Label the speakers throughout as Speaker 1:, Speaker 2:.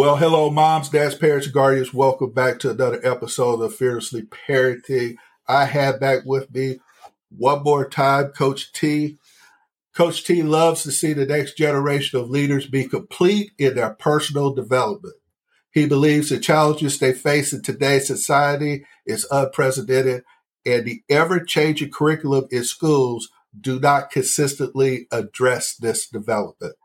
Speaker 1: Well, hello, moms, dads, parents, guardians. Welcome back to another episode of Fearlessly Parenting. I have back with me one more time Coach T. Coach T loves to see the next generation of leaders be complete in their personal development. He believes the challenges they face in today's society is unprecedented and the ever changing curriculum in schools do not consistently address this development.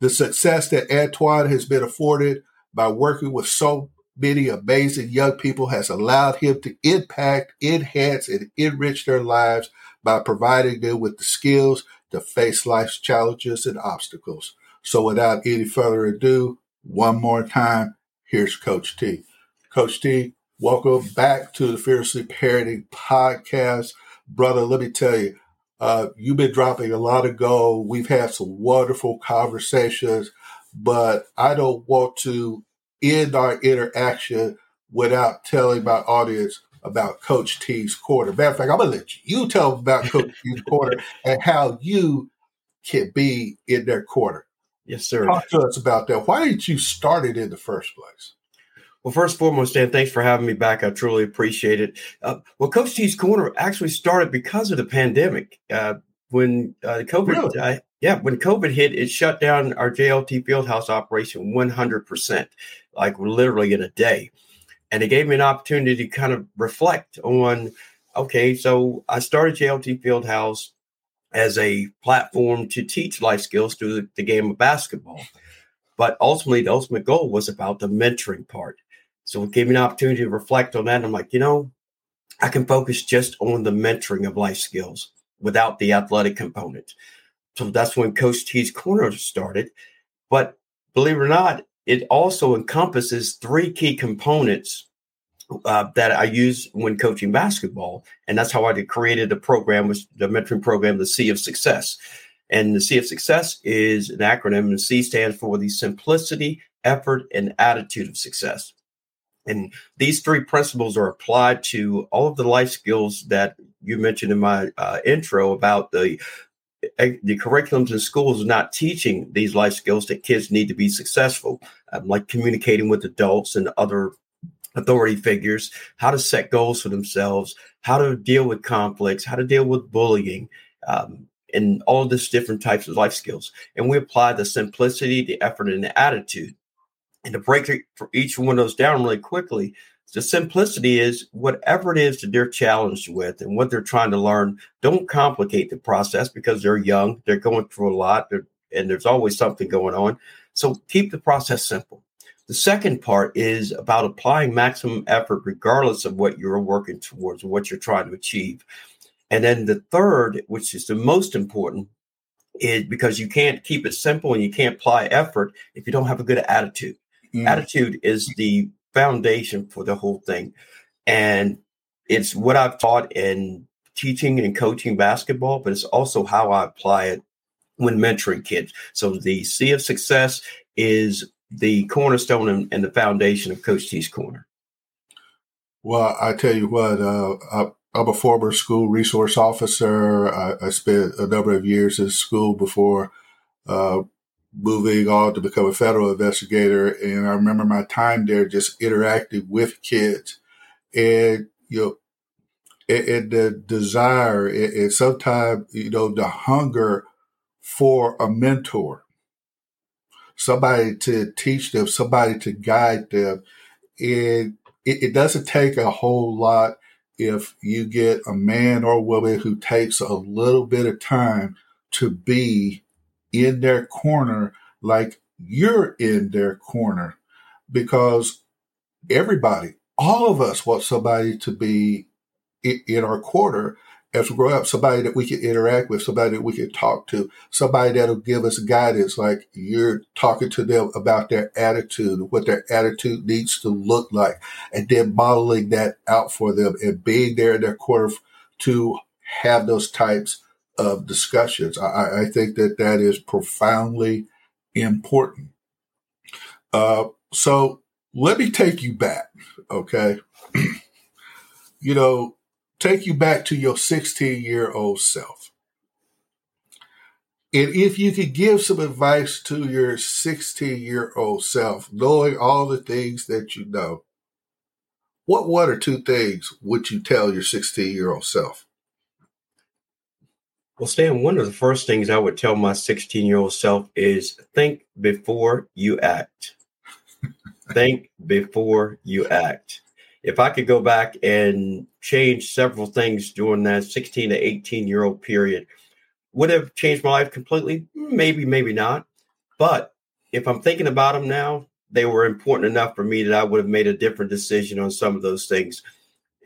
Speaker 1: The success that Antoine has been afforded by working with so many amazing young people has allowed him to impact, enhance, and enrich their lives by providing them with the skills to face life's challenges and obstacles. So without any further ado, one more time, here's Coach T. Coach T, welcome back to the Fearlessly Parenting Podcast. Brother, let me tell you, uh, you've been dropping a lot of gold. We've had some wonderful conversations, but I don't want to end our interaction without telling my audience about Coach T's Corner. Matter of fact, I'm going to let you tell them about Coach T's Corner and how you can be in their corner.
Speaker 2: Yes, sir.
Speaker 1: Talk to us about that. Why didn't you start it in the first place?
Speaker 2: Well, first and foremost, Stan, thanks for having me back. I truly appreciate it. Uh, well, Coach T's Corner actually started because of the pandemic. Uh, when uh, COVID, really? Uh, yeah, when COVID hit, it shut down our JLT Fieldhouse operation 100%, like literally in a day. And it gave me an opportunity to kind of reflect on, okay, so I started JLT Fieldhouse as a platform to teach life skills through the, the game of basketball. But ultimately, the ultimate goal was about the mentoring part so it gave me an opportunity to reflect on that. And I'm like, you know, I can focus just on the mentoring of life skills without the athletic component. So that's when Coach T's Corner started. But believe it or not, it also encompasses three key components uh, that I use when coaching basketball. And that's how I created the program, was the mentoring program, the Sea of Success. And the Sea of Success is an acronym, and C stands for the simplicity, effort, and attitude of success. And these three principles are applied to all of the life skills that you mentioned in my uh, intro about the eh, the curriculums in schools not teaching these life skills that kids need to be successful, um, like communicating with adults and other authority figures, how to set goals for themselves, how to deal with conflicts, how to deal with bullying, um, and all of these different types of life skills. And we apply the simplicity, the effort, and the attitude and to break for each one of those down really quickly, the simplicity is whatever it is that they're challenged with and what they're trying to learn, don't complicate the process because they're young, they're going through a lot, and there's always something going on. So keep the process simple. The second part is about applying maximum effort regardless of what you're working towards or what you're trying to achieve. And then the third, which is the most important, is because you can't keep it simple and you can't apply effort if you don't have a good attitude. Mm. Attitude is the foundation for the whole thing. And it's what I've taught in teaching and coaching basketball, but it's also how I apply it when mentoring kids. So the sea of success is the cornerstone and, and the foundation of Coach T's Corner.
Speaker 1: Well, I tell you what, uh, I'm a former school resource officer. I, I, spent a number of years in school before uh, moving on to become a federal investigator. And I remember my time there just interacting with kids and, you know, and, and the desire and, and sometimes, you know, the hunger for a mentor. somebody to teach them, somebody to guide them. And it, it doesn't take a whole lot if you get a man or woman who takes a little bit of time to be in their corner like you're in their corner. Because everybody, all of us want somebody to be in, our quarter as we grow up, somebody that we can interact with, somebody that we can talk to, somebody that'll give us guidance, like you're talking to them about their attitude, what their attitude needs to look like, and then modeling that out for them and being there in their corner to have those types of discussions. I, I think that that is profoundly important. Uh, so let me take you back, okay? you know, take you back to your 16 year old self. And if you could give some advice to your 16 year old self, knowing all the things that you know, what one or two things would you tell your 16 year old self?
Speaker 2: Well, Stan, one of the first things I would tell my 16 year old self is think before you act. think before you act if I could go back and change several things during that 16 to 18 year old period, would have changed my life completely? Maybe, maybe not. But if I'm thinking about them now, they were important enough for me that I would have made a different decision on some of those things.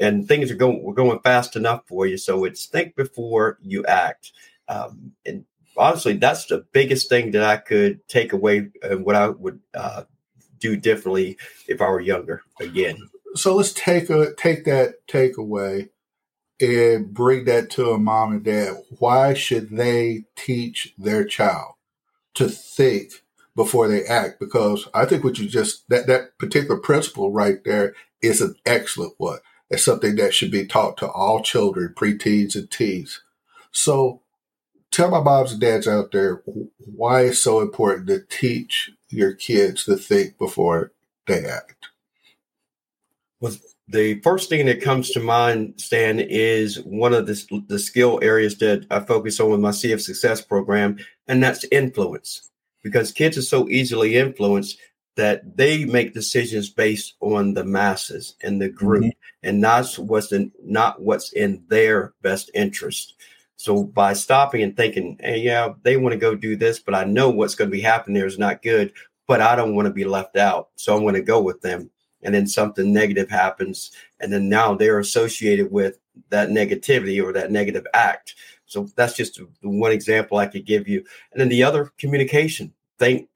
Speaker 2: And things are going we're going fast enough for you. So it's think before you act. Um, and honestly, that's the biggest thing that I could take away and what I would uh, do differently if I were younger again
Speaker 1: so let's take a take that takeaway and bring that to a mom and dad. Why should they teach their child to think before they act? Because I think what you just that that particular principle right there is an excellent one. It's something that should be taught to all children, preteens and teens. So tell my moms and dads out there why it's so important to teach your kids to think before they act.
Speaker 2: Well, the first thing that comes to mind, Stan, is one of the, the skill areas that I focus on with my of Success program, and that's influence. Because kids are so easily influenced that they make decisions based on the masses and the group, mm-hmm. and not what's in not what's in their best interest. So by stopping and thinking, hey, yeah, they want to go do this, but I know what's going to be happening there is not good, but I don't want to be left out, so I'm going to go with them. And then something negative happens and then now they're associated with that negativity or that negative act. So that's just one example i could give you. And then the other communication. Think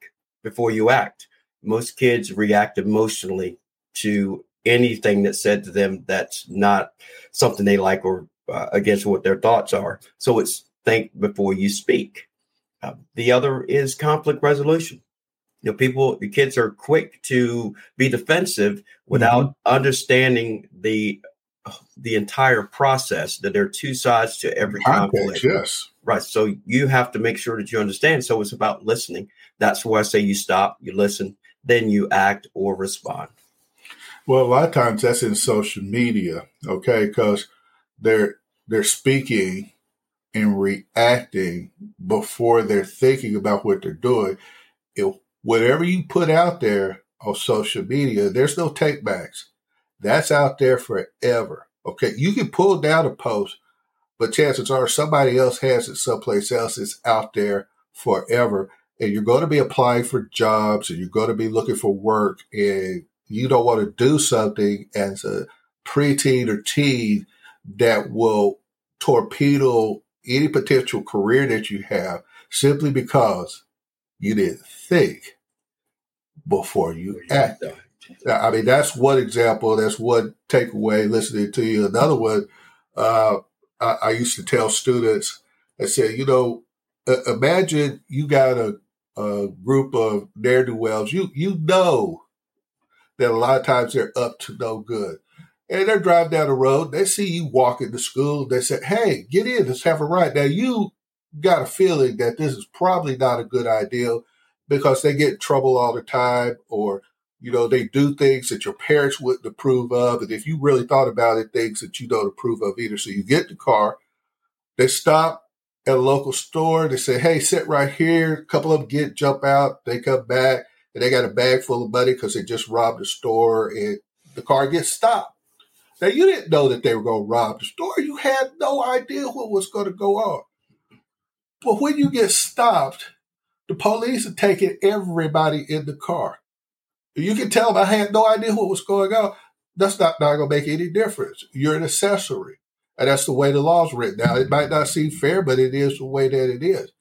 Speaker 2: before you act most kids react emotionally to anything that's said to them that's not something they like or uh, against what their thoughts are. So it's think before you speak. Uh, the other is conflict resolution. You know people the kids are quick to be defensive without mm-hmm. understanding the the entire process that there are two sides to every conflict.
Speaker 1: yes.
Speaker 2: Right so you have to make sure that you understand. So it's about listening. That's why i say you stop you listen then you act or respond
Speaker 1: well a lot of times that's in social media okay because they're they're speaking and reacting before they're thinking about what they're doing If whatever you put out there on social media, there's no takebacks. That's out there forever. Okay. You can pull down a post, but chances are somebody else has it someplace else. It's out there forever. And you're going to be applying for jobs and you're going to be looking for work and you don't want to do something as a preteen or teen that will torpedo any potential career that you have simply because you didn't think before you act. I mean, that's one example. That's one takeaway listening to you. Another one, uh, I, I, used to tell students, I said, you know, uh, imagine you got a, a group of ne'er do wells. You you know that a lot of times they're up to no good, and they're driving down the road. They see you walking to school. They say, "Hey, get in. Let's have a ride." Now you got a feeling that this is probably not a good idea because they get in trouble all the time or you know they do things that your parents wouldn't approve of and if you really thought about it things that you don't approve of either so you get the car they stop at a local store. They say, hey, sit right here. A couple of them get, jump out. They come back and they got a bag full of money because they just robbed the store and the car gets stopped. Now, you didn't know that they were going to rob the store. You had no idea what was going to go on. But when you get stopped, the police are taking everybody in the car. You can tell them I had no idea what was going on. That's not, not going to make any difference. You're an accessory. And that's the way the law's written. Now, it might not seem fair, but it is the way that it is.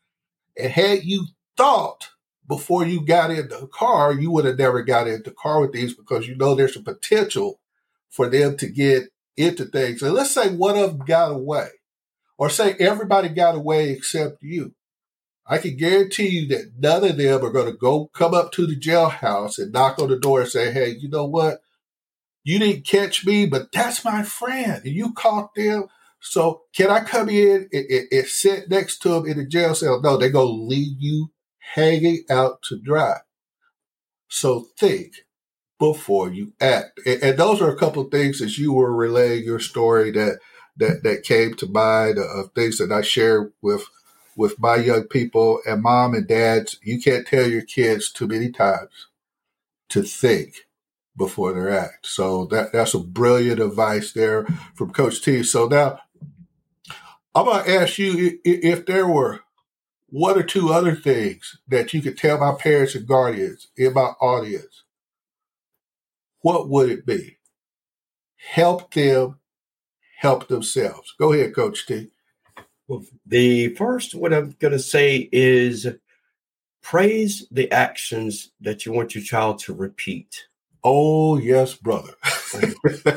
Speaker 1: And had you thought before you got in the car, you would have never got in the car with these because you know there's a potential for them to get into things. And let's say one of them got away, or say everybody got away except you. I can guarantee you that none of them are going to go come up to the jailhouse and knock on the door and say, Hey, you know what? You didn't catch me, but that's my friend. And you caught them. So can I come in and, and, and sit next to them in the jail cell? No, they're going to leave you hanging out to dry. So think before you act. And, and those are a couple of things as you were relaying your story that that that came to mind of things that I share with with my young people and mom and dads. You can't tell your kids too many times to think before they act. So that that's a brilliant advice there from Coach T. So now I'm going to ask you if there were one or two other things that you could tell my parents and guardians in my audience. What would it be? Help them help themselves. Go ahead, Coach T.
Speaker 2: Well, the first, what I'm going to say is praise the actions that you want your child to repeat.
Speaker 1: Oh, yes, brother.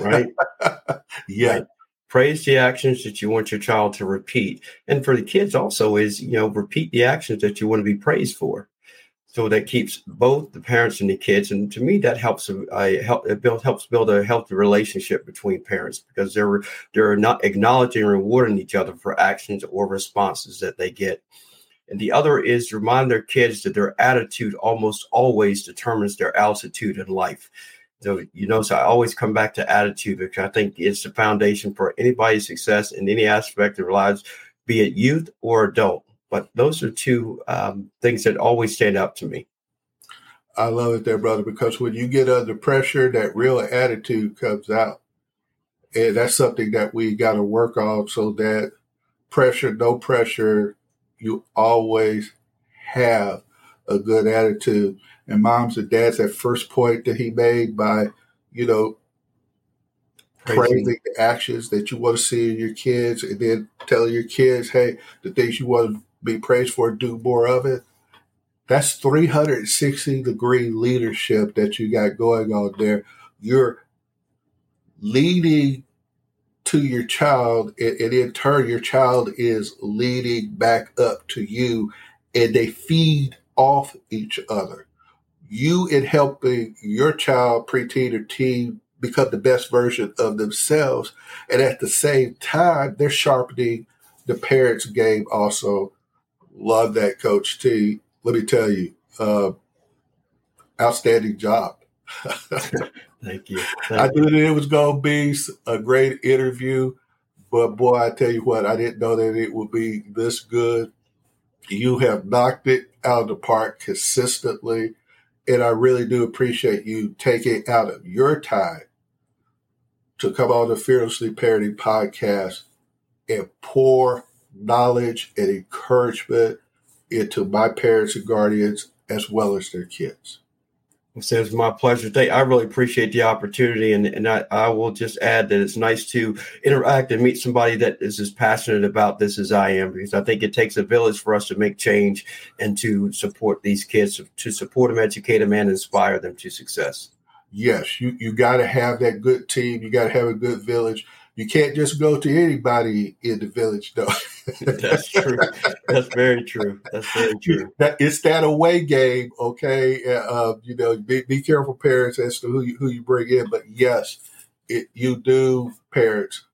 Speaker 2: right?
Speaker 1: yeah.
Speaker 2: Right. Praise the actions that you want your child to repeat. And for the kids also is, you know, repeat the actions that you want to be praised for. So that keeps both the parents and the kids. And to me, that helps uh, I help it build, helps build a healthy relationship between parents because they're they're not acknowledging and rewarding each other for actions or responses that they get. And the other is to remind their kids that their attitude almost always determines their altitude in life. So, you know, so I always come back to attitude because I think it's the foundation for anybody's success in any aspect of their lives, be it youth or adult. But those are two um, things that always stand out to me.
Speaker 1: I love it there, brother, because when you get under pressure, that real attitude comes out. And that's something that we got to work on so that pressure, no pressure, you always have a good attitude. And moms and dads, that first point that he made by, you know, praising the actions that you want to see in your kids and then telling your kids, hey, the things you want to be praised for, do more of it. That's 360 degree leadership that you got going on there. You're leading to your child, and, and in turn, your child is leading back up to you, and they feed off each other. You in helping your child, preteen or teen, become the best version of themselves, and at the same time, they're sharpening the parents' game. Also, love that, Coach T. Let me tell you, uh, outstanding job.
Speaker 2: Thank you. Thank
Speaker 1: I knew that it was going to be a great interview, but boy, I tell you what, I didn't know that it would be this good. You have knocked it out of the park consistently, and I really do appreciate you taking out of your time to come on the Fearlessly Parenting podcast and pour knowledge and encouragement into my parents and guardians as well as their kids.
Speaker 2: It's my pleasure. Thank, I really appreciate the opportunity, and, and I, I will just add that it's nice to interact and meet somebody that is as passionate about this as I am, because I think it takes a village for us to make change and to support these kids, to support them, educate them, and inspire them to success.
Speaker 1: Yes, you you got to have that good team. You got to have a good village. You can't just go to anybody in the village, though.
Speaker 2: That's true. That's very true. That's very true.
Speaker 1: it's that away game, okay? Uh, you know, be, be careful, parents, as to who you, who you bring in. But yes, it, you do, parents.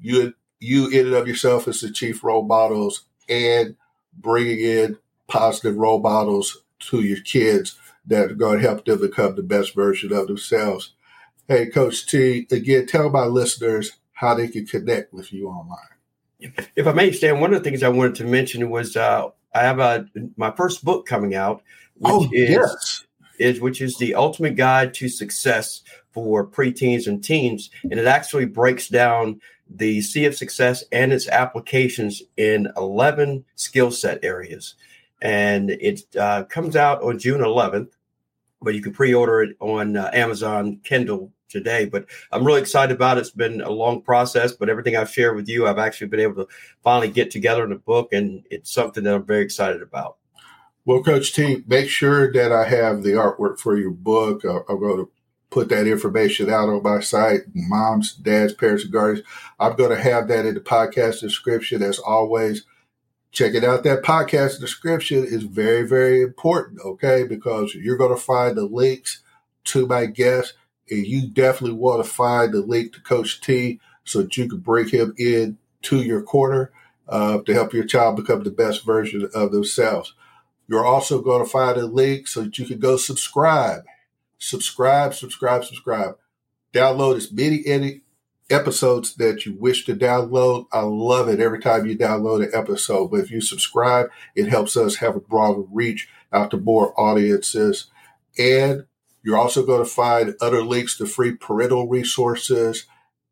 Speaker 1: You you in and of yourself as the chief role models and bringing in positive role models to your kids that are going to help them become the best version of themselves. Hey, Coach T, again, tell my listeners how they can connect with you online.
Speaker 2: If I may, Stan, one of the things I wanted to mention was uh, I have a my first book coming out.
Speaker 1: Which oh is, yes,
Speaker 2: is which is the ultimate guide to success for preteens and teens, and it actually breaks down the Sea of Success and its applications in eleven skill set areas, and it uh, comes out on June 11th. But you can pre-order it on uh, Amazon Kindle today. But I'm really excited about it. It's been a long process, but everything I've shared with you, I've actually been able to finally get together in a book, and it's something that I'm very excited about.
Speaker 1: Well, Coach T, make sure that I have the artwork for your book. I'm going to put that information out on my site, moms, dads, parents, and guardians. I'm going to have that in the podcast description as always. Checking out that podcast description is very, very important, okay? Because you're going to find the links to my guests and you definitely want to find the link to Coach T so that you can bring him in to your corner uh, to help your child become the best version of themselves. You're also going to find a link so that you can go subscribe, subscribe, subscribe, subscribe. Download as many any episodes that you wish to download. I love it every time you download an episode. But if you subscribe, it helps us have a broader reach out to more audiences. And you're also going to find other links to free parental resources.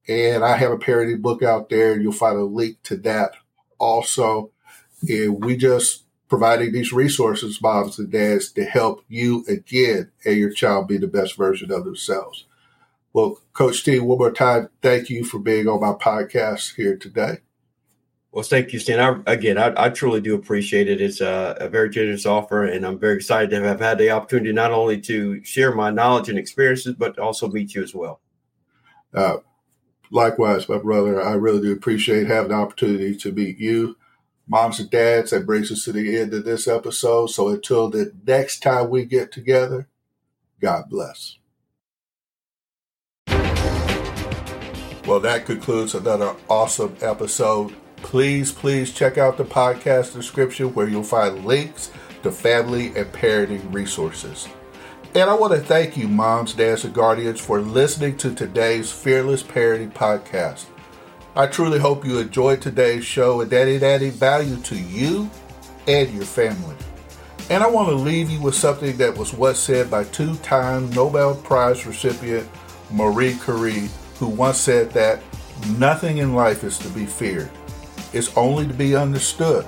Speaker 1: And I have a parenting book out there. You'll find a link to that also. And we just providing these resources, moms and dads, to help you again and your child be the best version of themselves. Well, Coach T, one more time, thank you for being on my podcast here today.
Speaker 2: Well, thank you, Stan. I, again, I, I, truly do appreciate it. It's a, a, very generous offer, and I'm very excited to have had the opportunity not only to share my knowledge and experiences, but also meet you as well.
Speaker 1: Uh, likewise, my brother, I really do appreciate having the opportunity to meet you. Moms and dads, that brings us to the end of this episode. So until the next time we get together, God bless. Well, that concludes another awesome episode please, please check out the podcast description where you'll find links to family and parenting resources. And I want to thank you, moms, dads, and guardians, for listening to today's Fearless Parenting Podcast. I truly hope you enjoyed today's show and that it added value to you and your family. And I want to leave you with something that was once said by two time Nobel Prize recipient Marie Curie, who once said that nothing in life is to be feared it's only to be understood.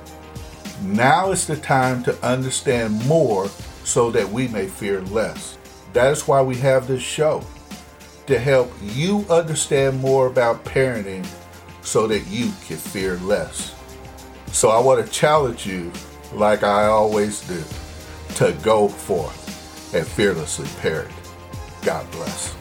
Speaker 1: Now is the time to understand more so that we may fear less. That is why we have this show to help you understand more about parenting so that you can fear less. So I want to challenge you, like I always do, to go forth and fearlessly parent. God bless.